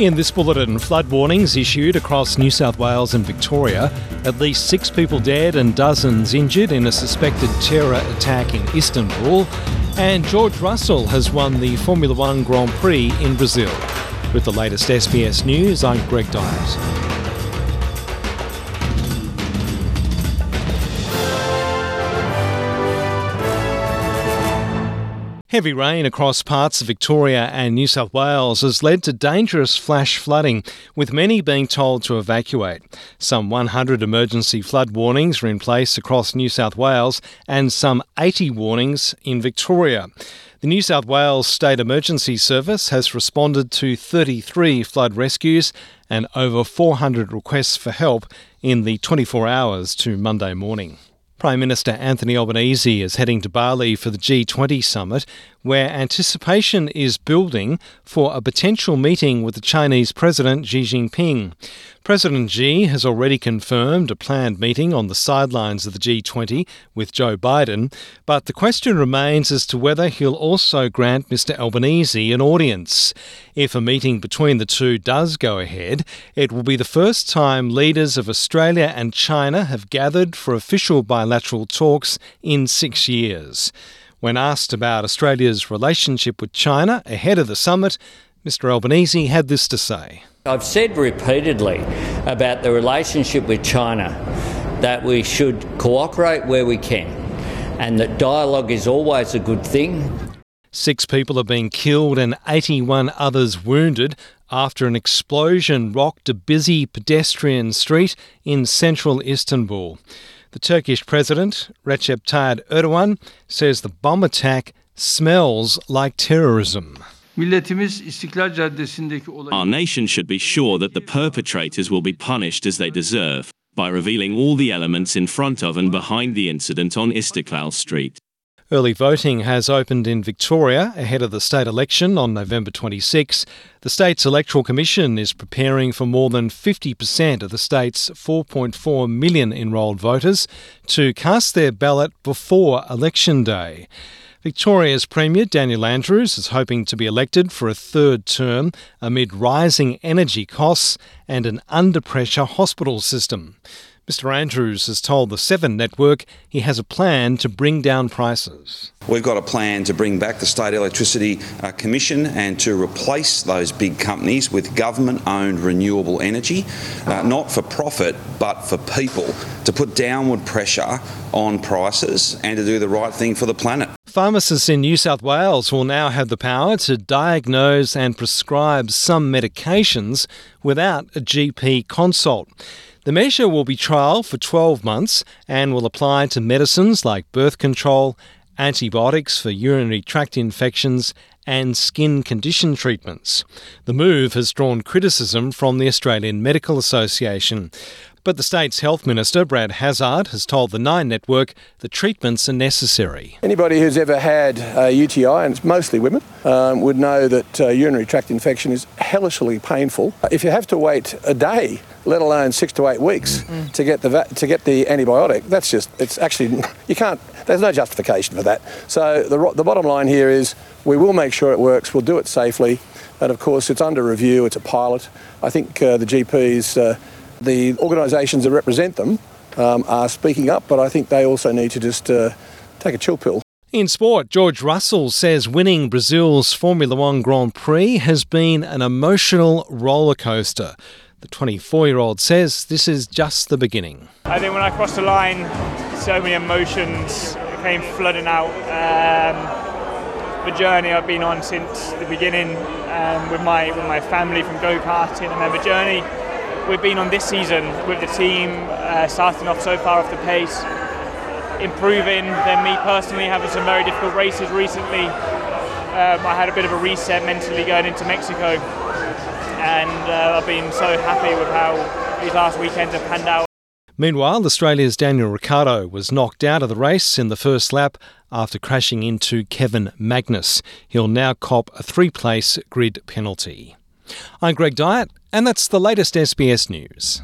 In this bulletin, flood warnings issued across New South Wales and Victoria. At least six people dead and dozens injured in a suspected terror attack in Istanbul. And George Russell has won the Formula One Grand Prix in Brazil. With the latest SBS news, I'm Greg Dyett. Heavy rain across parts of Victoria and New South Wales has led to dangerous flash flooding, with many being told to evacuate. Some 100 emergency flood warnings are in place across New South Wales and some 80 warnings in Victoria. The New South Wales State Emergency Service has responded to 33 flood rescues and over 400 requests for help in the 24 hours to Monday morning. Prime Minister Anthony Albanese is heading to Bali for the G20 summit, where anticipation is building for a potential meeting with the Chinese President Xi Jinping. President Xi has already confirmed a planned meeting on the sidelines of the G20 with Joe Biden, but the question remains as to whether he'll also grant Mr Albanese an audience. If a meeting between the two does go ahead, it will be the first time leaders of Australia and China have gathered for official bilateral talks in six years. When asked about Australia's relationship with China ahead of the summit, Mr Albanese had this to say. I've said repeatedly about the relationship with China that we should cooperate where we can and that dialogue is always a good thing. Six people have been killed and 81 others wounded after an explosion rocked a busy pedestrian street in central Istanbul. The Turkish president, Recep Tayyip Erdogan, says the bomb attack smells like terrorism. Our nation should be sure that the perpetrators will be punished as they deserve by revealing all the elements in front of and behind the incident on Istiklal Street. Early voting has opened in Victoria ahead of the state election on November 26. The state's electoral commission is preparing for more than 50% of the state's 4.4 million enrolled voters to cast their ballot before election day. Victoria's Premier Daniel Andrews is hoping to be elected for a third term amid rising energy costs and an under pressure hospital system. Mr. Andrews has told the Seven Network he has a plan to bring down prices. We've got a plan to bring back the State Electricity uh, Commission and to replace those big companies with government owned renewable energy, uh, not for profit but for people, to put downward pressure on prices and to do the right thing for the planet. Pharmacists in New South Wales will now have the power to diagnose and prescribe some medications without a GP consult. The measure will be trialled for 12 months and will apply to medicines like birth control, antibiotics for urinary tract infections, and skin condition treatments. The move has drawn criticism from the Australian Medical Association. But the state's health minister, Brad Hazzard, has told the Nine Network the treatments are necessary. Anybody who's ever had a UTI, and it's mostly women, um, would know that uh, urinary tract infection is hellishly painful. If you have to wait a day, let alone six to eight weeks, mm. to get the va- to get the antibiotic, that's just it's actually you can't. There's no justification for that. So the the bottom line here is we will make sure it works. We'll do it safely, and of course it's under review. It's a pilot. I think uh, the GPs. Uh, the organisations that represent them um, are speaking up, but I think they also need to just uh, take a chill pill. In sport, George Russell says winning Brazil's Formula One Grand Prix has been an emotional roller coaster. The 24 year old says this is just the beginning. I think when I crossed the line, so many emotions came flooding out. Um, the journey I've been on since the beginning um, with my with my family from go karting, and then the journey we've been on this season with the team, uh, starting off so far off the pace, improving. Then me personally having some very difficult races recently. Um, I had a bit of a reset mentally going into Mexico, and uh, I've been so happy with how these last weekends have panned out. Meanwhile, Australia's Daniel Ricciardo was knocked out of the race in the first lap after crashing into Kevin Magnussen. He'll now cop a three place grid penalty. I'm Greg Dyett, and that's the latest SBS News.